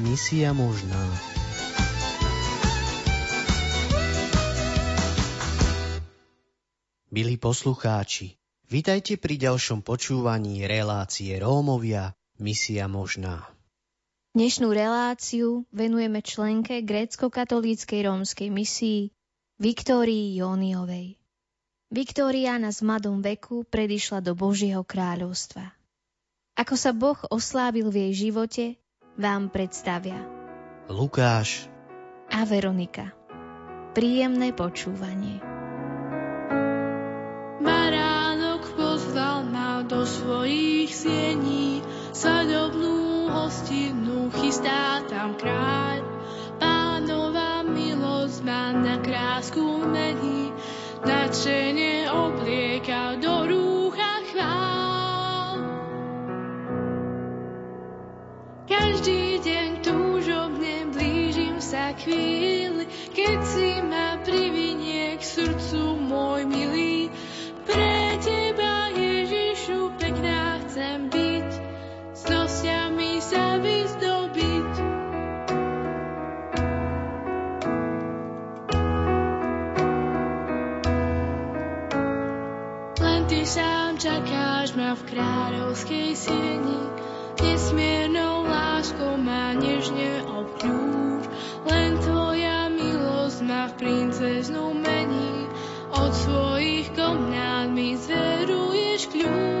Misia možná. Milí poslucháči, vitajte pri ďalšom počúvaní relácie Rómovia, misia možná. Dnešnú reláciu venujeme členke grécko-katolíckej rómskej misii Viktórii Jóniovej. Viktória na zmadom veku predišla do Božieho kráľovstva. Ako sa Boh oslávil v jej živote, vám predstavia Lukáš a Veronika. Príjemné počúvanie. Baránok pozval ma do svojich siení, sadobnú hostinu chystá tam kráľ. Pánova milosť ma na krásku mení, nadšenie oblieka chvíli, keď si ma privinie k srdcu môj milý. Pre teba, Ježišu, pekná chcem byť, s nosiami sa vyzdobiť. Len ty sám čakáš ma v kráľovskej sieni, nesmiernou láskou ma nežne mení, od svojich komnát mi zveruješ kľúč.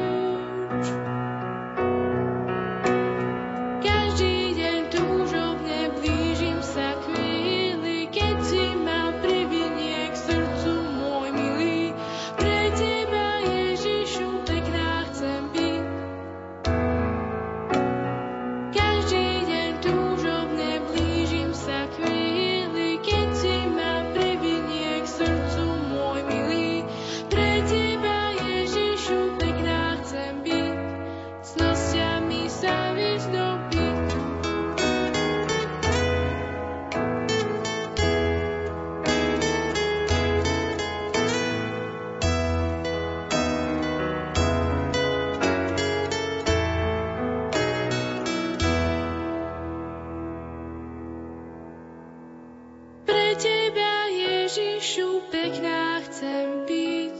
Ježišu, pekná chcem byť.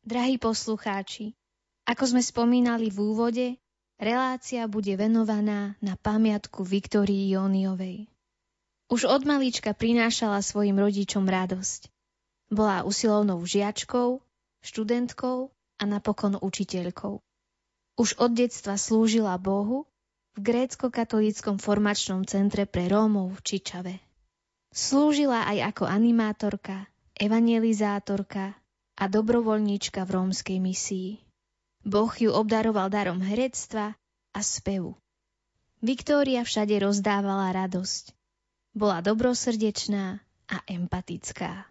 Drahí poslucháči, ako sme spomínali v úvode, relácia bude venovaná na pamiatku Viktorii Jóniovej. Už od malička prinášala svojim rodičom radosť. Bola usilovnou žiačkou, študentkou a napokon učiteľkou. Už od detstva slúžila Bohu v grécko-katolíckom formačnom centre pre Rómov v Čičave. Slúžila aj ako animátorka, evangelizátorka a dobrovoľníčka v rómskej misii. Boh ju obdaroval darom herectva a spevu. Viktória všade rozdávala radosť. Bola dobrosrdečná a empatická.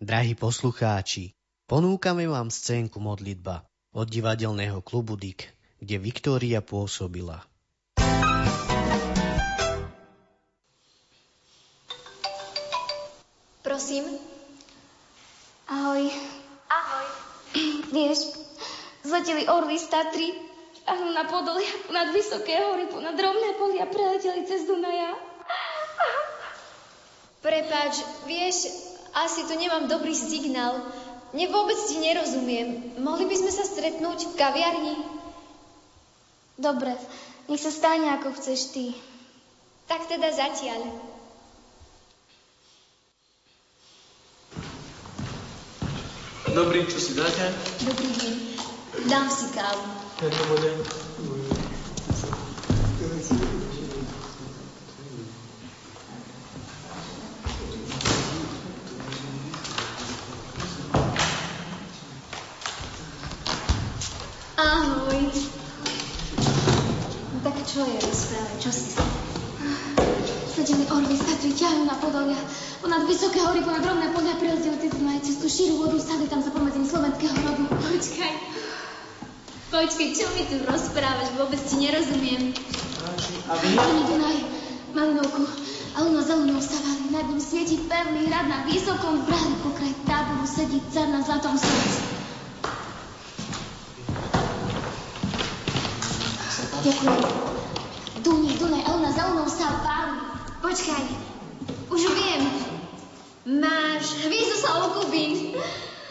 Drahí poslucháči, ponúkame vám scénku modlitba od divadelného klubu DIK, kde Viktória pôsobila. Prosím. Ahoj. Ahoj. Vieš, zleteli orly z Tatry, ťahnú na podolia, nad vysoké hory, ponad rovné polia, preleteli cez Dunaja. Prepač, vieš, asi tu nemám dobrý signál. Ne vôbec ti nerozumiem. Mohli by sme sa stretnúť v kaviarni? Dobre, nech sa stane, ako chceš ty. Tak teda zatiaľ. Dobrý, čo si dáte? Dobrý deň. Dám si kávu. Jedno bude. Ahoj. Rozprávaj, čo si Zleteli orly z Tatry, ťahajú na podolia, ponad vysoké hory, ponad rovné polia, preleteli cez Dunaj, cez tú šíru vodu, stali tam za pomedzím slovenského rodu. Počkaj. Počkaj, čo mi tu rozprávaš? Vôbec ti nerozumiem. A vy? Oni Dunaj, Malinovku, a u nás zelenou stávali, nad Pred ním svieti pevný hrad na vysokom brali pokraj táboru sedí car na zlatom slnci. Ďakujem. Počkaj, už viem. Máš hviezdu sa okubín.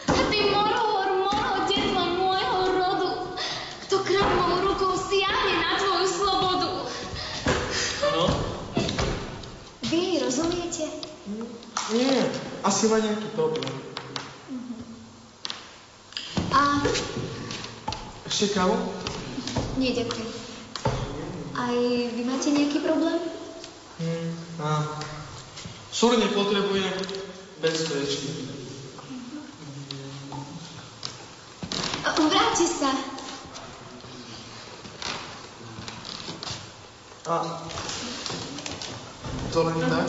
Ty morohor, moro, detvo môjho rodu, kto kráľovou rukou siahne na tvoju slobodu. Áno? Vy rozumiete? Nie, asi má nejaký problém. A Ešte kávu? nie, ďakujem. Aj vy máte nejaký problém? Mám. Súrne potrebujem bezpečný. A, Vráťte sa. A to len tak?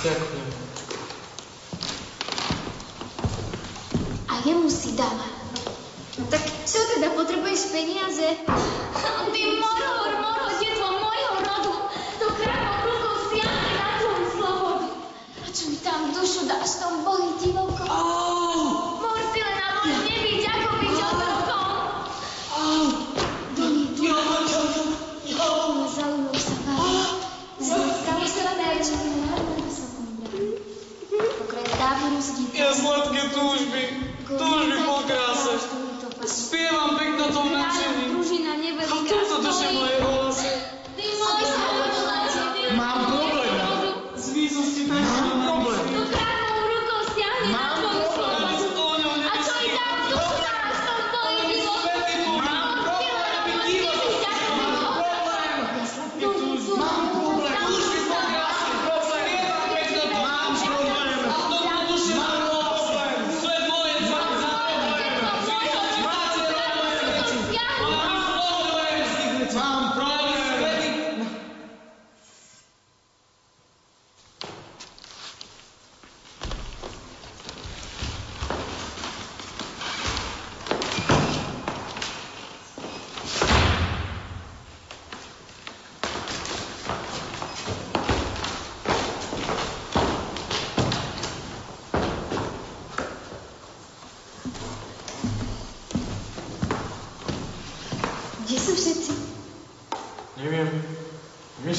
Ďakujem. A jemu si dala. Tak čo teda, potrebuješ peniaze? Ty morohor, čo mi tam dušu dáš, tom bohy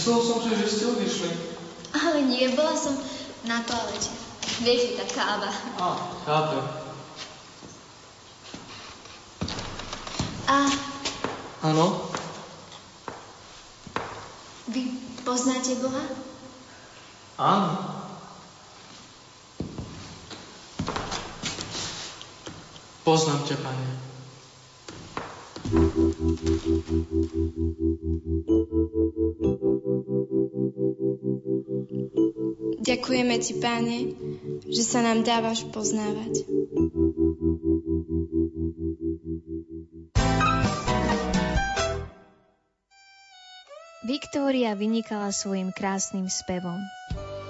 Myslel som si, že ste odišli. Ale nie, bola som na toalete. Viete, tá káva. Á, chápem. A Áno? vy poznáte Boha? Áno. Poznám ťa, pane. Ďakujeme Ti, Páne, že sa nám dávaš poznávať. Viktória vynikala svojim krásnym spevom.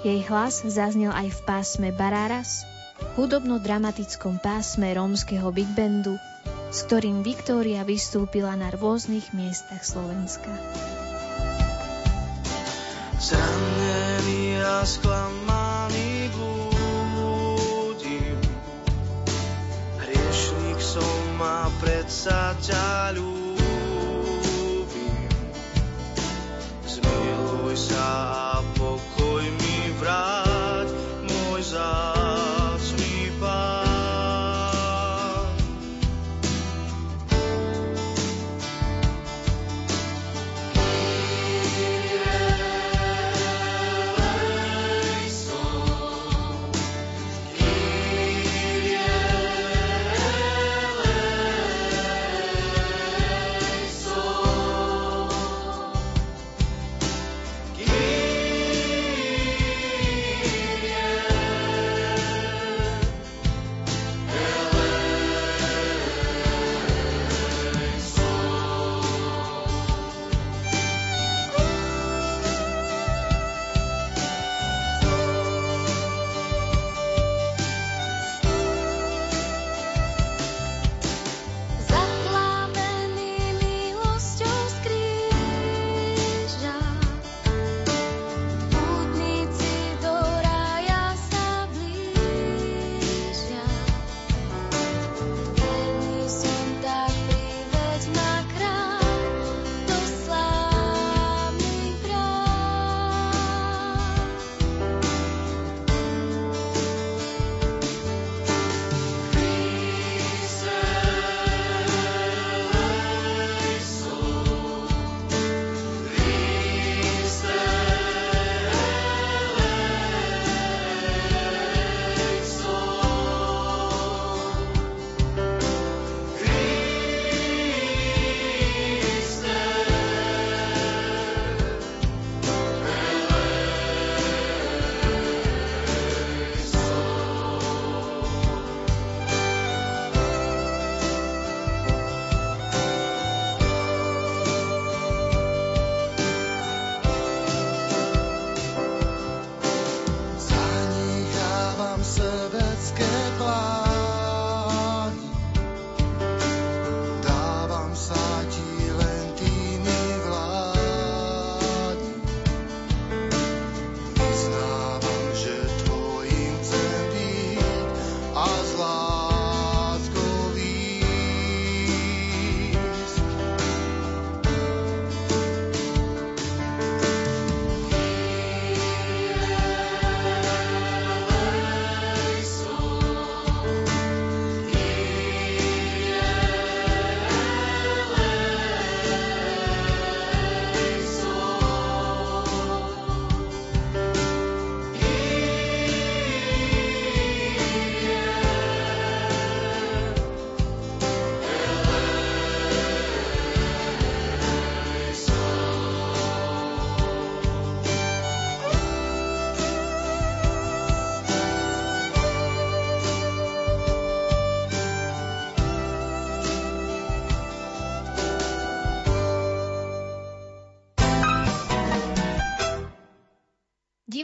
Jej hlas zaznel aj v pásme Bararas, hudobno-dramatickom pásme rómskeho big bandu, s ktorým Viktória vystúpila na rôznych miestach Slovenska. Zranený a sklamaný blúdim Hriešnik som a predsa ťa ľúbim. Zmiluj sa a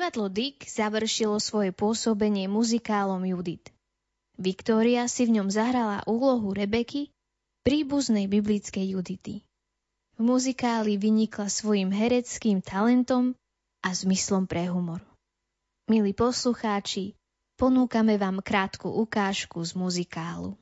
Divadlo Dick završilo svoje pôsobenie muzikálom Judith. Viktória si v ňom zahrala úlohu Rebeky, príbuznej biblickej Judity. V muzikáli vynikla svojim hereckým talentom a zmyslom pre humor. Milí poslucháči, ponúkame vám krátku ukážku z muzikálu.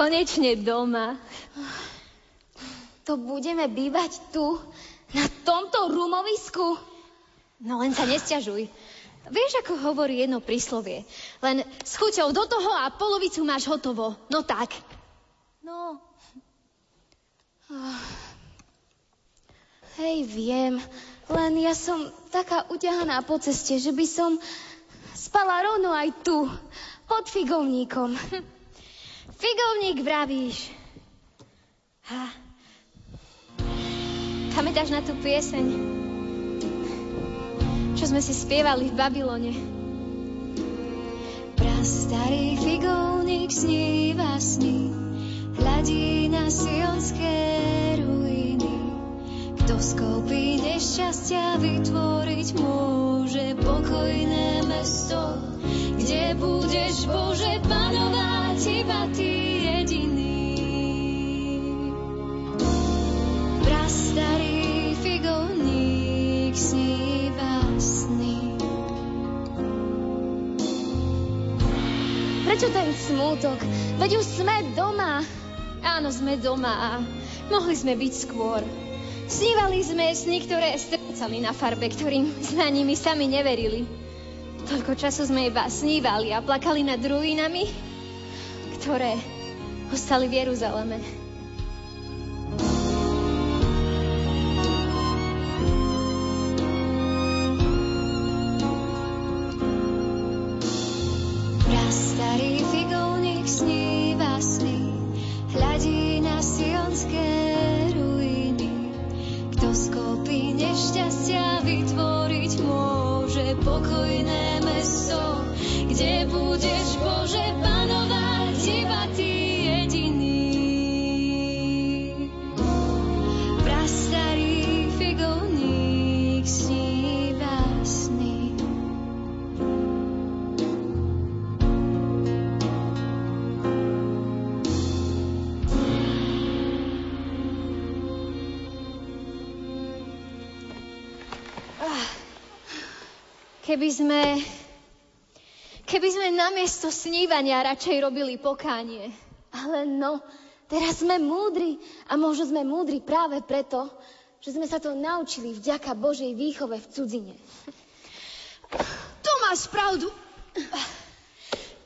Konečne doma. To budeme bývať tu, na tomto rumovisku? No len sa nesťažuj. Vieš, ako hovorí jedno príslovie. Len s chuťou do toho a polovicu máš hotovo. No tak. No. Hej, viem. Len ja som taká uťahaná po ceste, že by som spala rovno aj tu, pod figovníkom. Figovník vravíš. Ha. Pamätáš na tú pieseň, čo sme si spievali v Babylone? Prastarý figovník sníva sny, hľadí na sionské ruiny. Kto skopí nešťastia vytvoriť môže pokojné mesto, kde budeš Bože panovať Prečo ten smútok? Veď už sme doma. Áno, sme doma a mohli sme byť skôr. Snívali sme sny, ktoré strácali na farbe, ktorým sme nimi sami neverili. Toľko času sme iba snívali a plakali nad ruinami, ktoré ostali v Jeruzaleme. Prastarý figovník sníva sny, hľadí na sionské ruiny. Kto skopí nešťastia vytvoriť môže pokojné mesto, kde budeš Bože panovať Keby sme... Keby sme namiesto snívania radšej robili pokánie. Ale no, teraz sme múdri a možno sme múdri práve preto, že sme sa to naučili vďaka Božej výchove v cudzine. Tu máš pravdu.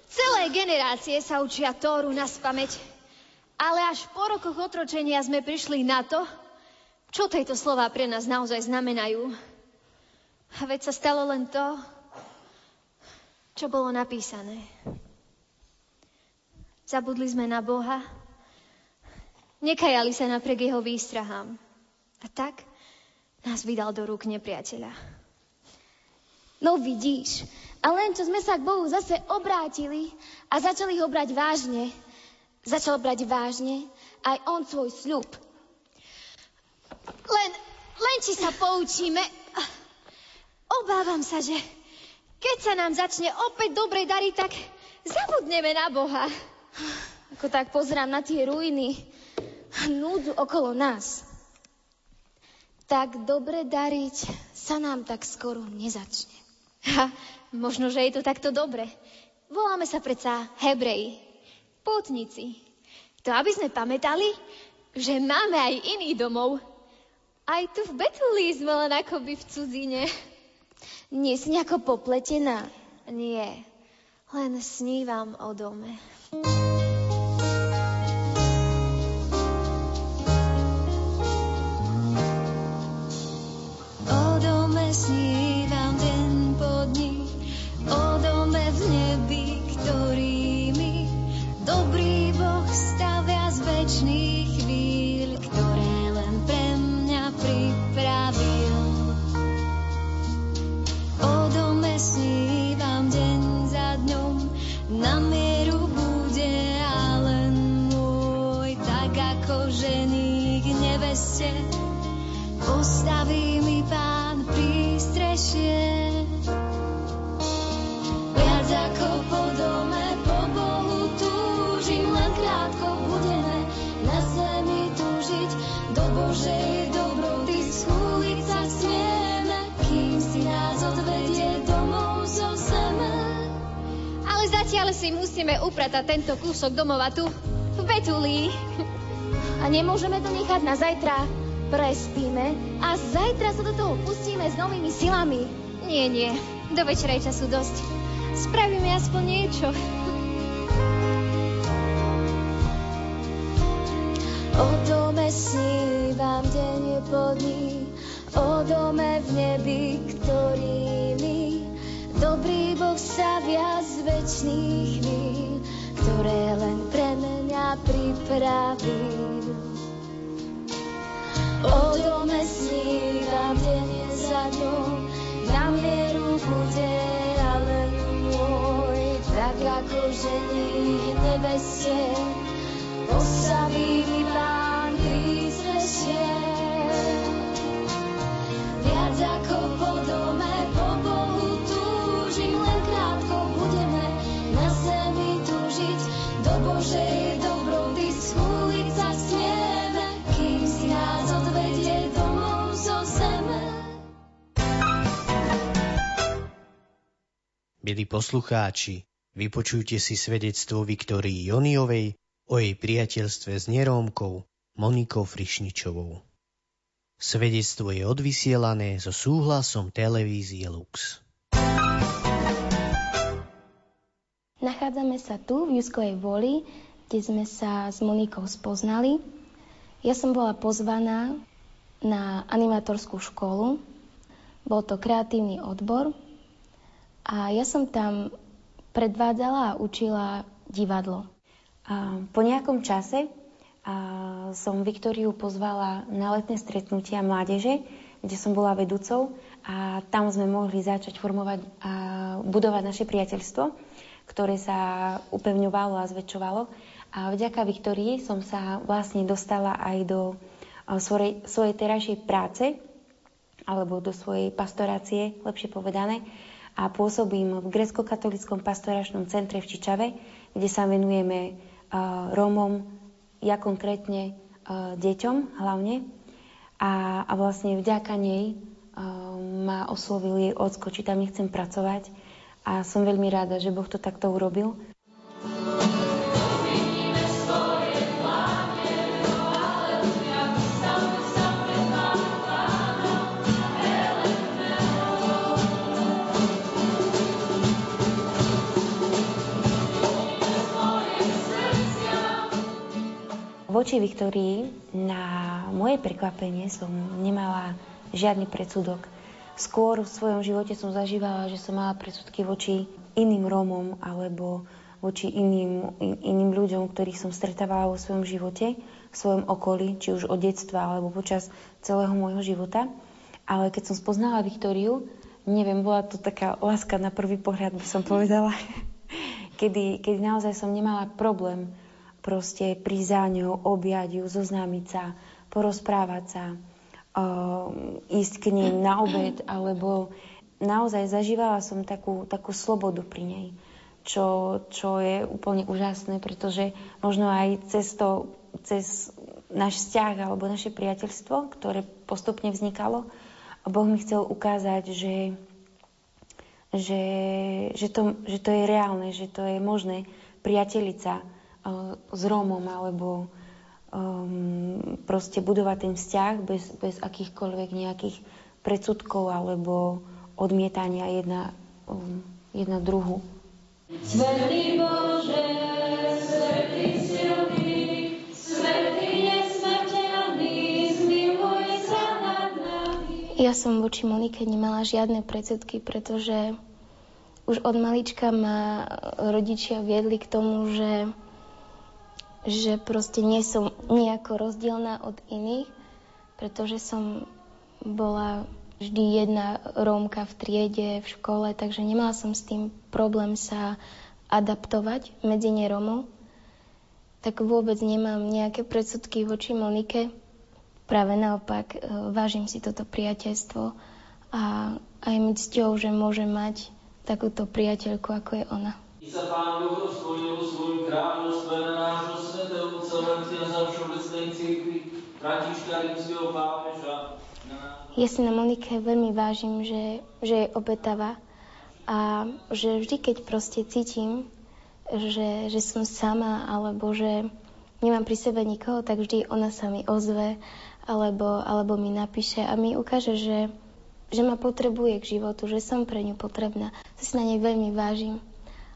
Celé generácie sa učia Tóru na spameť, ale až po rokoch otročenia sme prišli na to, čo tieto slova pre nás naozaj znamenajú. A veď sa stalo len to, čo bolo napísané. Zabudli sme na Boha, nekajali sa napriek jeho výstrahám. A tak nás vydal do rúk nepriateľa. No vidíš, a len čo sme sa k Bohu zase obrátili a začali ho brať vážne, začal brať vážne aj on svoj sľub. Len, len či sa poučíme, obávam sa, že keď sa nám začne opäť dobre dariť, tak zabudneme na Boha. Ako tak pozerám na tie ruiny a núdzu okolo nás. Tak dobre dariť sa nám tak skoro nezačne. Ha, možno, že je to takto dobre. Voláme sa predsa Hebreji, pútnici. To aby sme pamätali, že máme aj iný domov. Aj tu v Betulí sme len akoby v cudzine. Nie si nejako popletená? Nie, len snívam o dome. Zatiaľ si musíme upratať tento kúsok domova tu, v Betulii. A nemôžeme to nechať na zajtra. Prespíme a zajtra sa do toho pustíme s novými silami. Nie, nie, do večera je času dosť. Spravíme aspoň niečo. O dome snívam deň po dní, o dome v nebi, ktorý mi dobrý Boh stavia z večných chvíľ, ktoré len pre mňa pripravil. O dome snívam deň za dňou, na mieru bude ale môj, tak ako žení neveste, postaví mi Milí poslucháči, vypočujte si svedectvo Viktorii Joniovej o jej priateľstve s nerómkou Monikou Frišničovou. Svedectvo je odvysielané so súhlasom televízie Lux. Nachádzame sa tu v Juskovej voli, kde sme sa s Monikou spoznali. Ja som bola pozvaná na animatorskú školu. Bol to kreatívny odbor a ja som tam predvádzala a učila divadlo. A po nejakom čase a som Viktóriu pozvala na letné stretnutia mládeže, kde som bola vedúcou a tam sme mohli začať formovať a budovať naše priateľstvo, ktoré sa upevňovalo a zväčšovalo. A vďaka Viktórii som sa vlastne dostala aj do svojej, svojej terajšej práce, alebo do svojej pastorácie, lepšie povedané, a pôsobím v grecko-katolickom pastoračnom centre v Čičave, kde sa venujeme uh, Rómom, ja konkrétne uh, deťom hlavne. A, a vlastne vďaka nej uh, ma oslovil jej ocko, či tam nechcem pracovať. A som veľmi rada, že Boh to takto urobil. Voči Viktórii na moje prekvapenie som nemala žiadny predsudok. Skôr v svojom živote som zažívala, že som mala predsudky voči iným Rómom alebo voči iným, iným ľuďom, ktorých som stretávala vo svojom živote, v svojom okolí, či už od detstva alebo počas celého môjho života. Ale keď som spoznala Viktóriu, neviem, bola to taká láska na prvý pohľad, by som povedala, kedy, kedy naozaj som nemala problém proste prísť za ňou, objať ju, zoznámiť sa, porozprávať sa, uh, ísť k nej na obed, alebo naozaj zažívala som takú, takú slobodu pri nej, čo, čo je úplne úžasné, pretože možno aj cez to, cez náš vzťah alebo naše priateľstvo, ktoré postupne vznikalo, Boh mi chcel ukázať, že, že, že, to, že to je reálne, že to je možné priateliť sa s Rómom alebo um, proste budovať ten vzťah bez, bez akýchkoľvek nejakých predsudkov alebo odmietania jedna, um, jedna druhu. Svetý Bože, svetý silný, svetý nesmrteľný, zmiluj sa nad nami. Ja som voči Monike nemala žiadne predsudky, pretože už od malička ma rodičia viedli k tomu, že že proste nie som nejako rozdielna od iných, pretože som bola vždy jedna Rómka v triede, v škole, takže nemala som s tým problém sa adaptovať v medzine Romov, tak vôbec nemám nejaké predsudky voči Monike. Práve naopak, e, vážim si toto priateľstvo a aj mi cťou, že môžem mať takúto priateľku, ako je ona. I sa Pán Ja si na Monike veľmi vážim, že, že je obetavá a že vždy, keď proste cítim, že, že som sama alebo že nemám pri sebe nikoho, tak vždy ona sa mi ozve alebo, alebo mi napíše a mi ukáže, že, že ma potrebuje k životu, že som pre ňu potrebná. To si na nej veľmi vážim.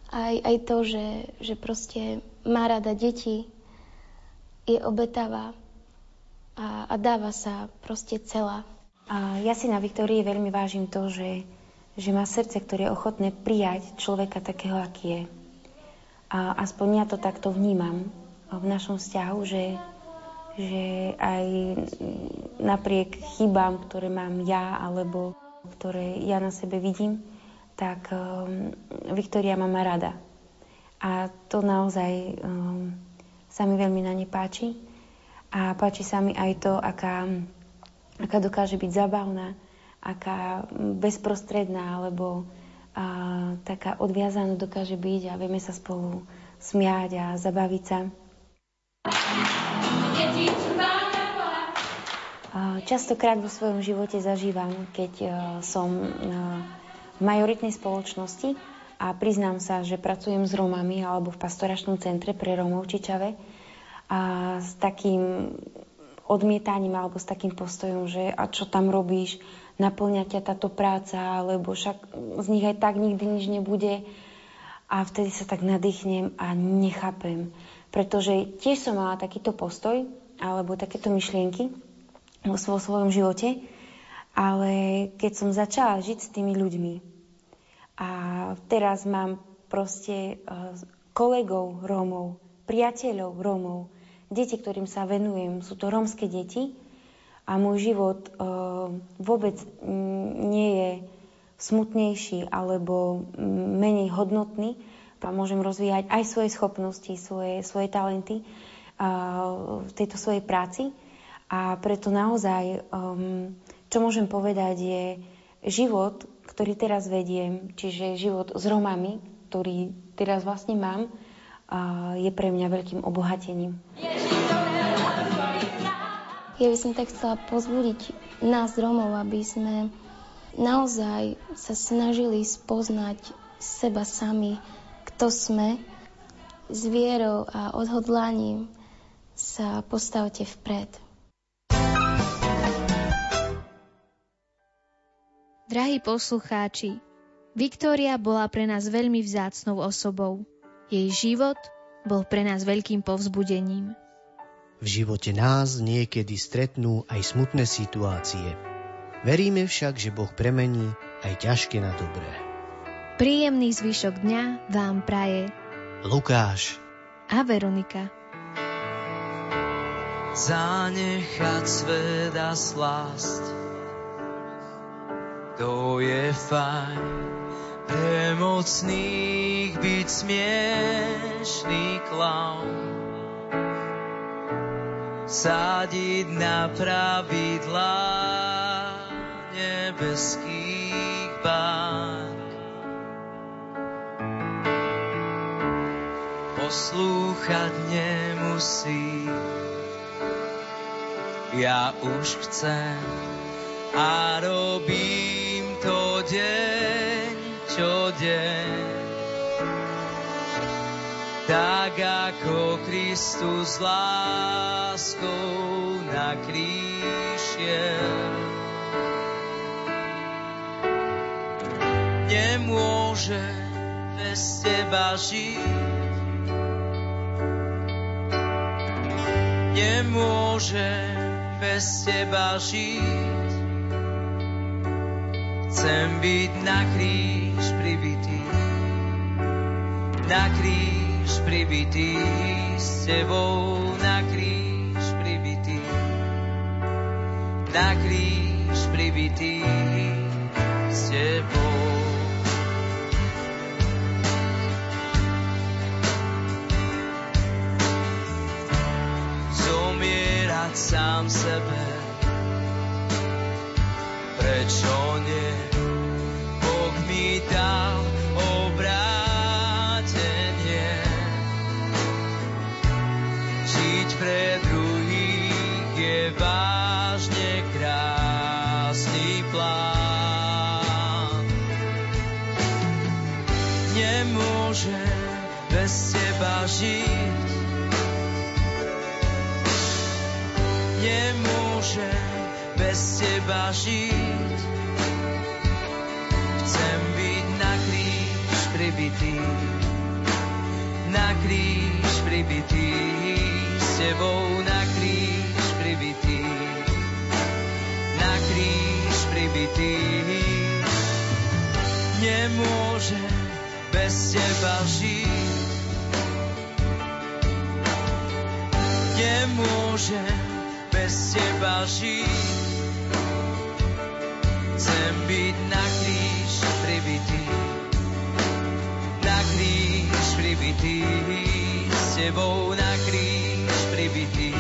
Aj, aj to, že, že proste má rada deti, je obetavá a, a dáva sa proste celá. A ja si na Viktórii veľmi vážim to, že, že má srdce, ktoré je ochotné prijať človeka takého, aký je. A aspoň ja to takto vnímam v našom vzťahu, že, že aj napriek chybám, ktoré mám ja, alebo ktoré ja na sebe vidím, tak um, Viktória ma rada. A to naozaj um, sa mi veľmi na ne páči. A páči sa mi aj to, aká, aká dokáže byť zabavná, aká bezprostredná, alebo a, taká odviazaná dokáže byť a vieme sa spolu smiať a zabaviť sa. Častokrát vo svojom živote zažívam, keď som v majoritnej spoločnosti a priznám sa, že pracujem s Romami alebo v pastoračnom centre pre Romov Čičave a s takým odmietaním alebo s takým postojom, že a čo tam robíš, naplňa ťa táto práca, lebo však z nich aj tak nikdy nič nebude. A vtedy sa tak nadýchnem a nechápem. Pretože tiež som mala takýto postoj alebo takéto myšlienky vo svojom živote, ale keď som začala žiť s tými ľuďmi a teraz mám proste kolegov Rómov, priateľov Rómov, deti, ktorým sa venujem, sú to rómske deti a môj život vôbec nie je smutnejší alebo menej hodnotný a môžem rozvíjať aj svoje schopnosti, svoje, svoje talenty v tejto svojej práci. A preto naozaj, um, čo môžem povedať, je život, ktorý teraz vediem, čiže život s Romami, ktorý teraz vlastne mám, uh, je pre mňa veľkým obohatením. Ja by som tak chcela pozbudiť nás Romov, aby sme naozaj sa snažili spoznať seba sami, kto sme, s vierou a odhodlaním sa postavte vpred. Drahí poslucháči, Viktória bola pre nás veľmi vzácnou osobou. Jej život bol pre nás veľkým povzbudením. V živote nás niekedy stretnú aj smutné situácie. Veríme však, že Boh premení aj ťažké na dobré. Príjemný zvyšok dňa vám praje Lukáš a Veronika. Zanechať svet a slasť to je fajn. Pre mocných byť smiešný klaun. Sádiť na pravidlá nebeských bank. Poslúchať nemusí, ja už chcem a robím to deň čo deň. Tak ako Kristus láskou na kríž Nemôže bez teba žiť. Nemôže bez teba žiť. Chcem byť na kríž pribitý, na kríž kríž pribitý, s tebou na kríž pribitý, na kríž pribitý, s tebou. Zomierať sám sebe, prečo nie? Nemôžem bez teba žiť. Chcem byť na kríž pribitý, na kríž pribitý, s tebou na kríž pribitý, na kríž pribitý. Nemôžem bez teba žiť. Nemôžem bez teba žiť. Chcem byť na kríž pribitý, na kríž pribitý, s tebou na kríž pribitý,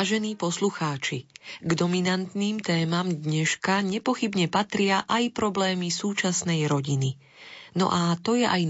Vážení poslucháči, k dominantným témam dneška nepochybne patria aj problémy súčasnej rodiny. No a to je aj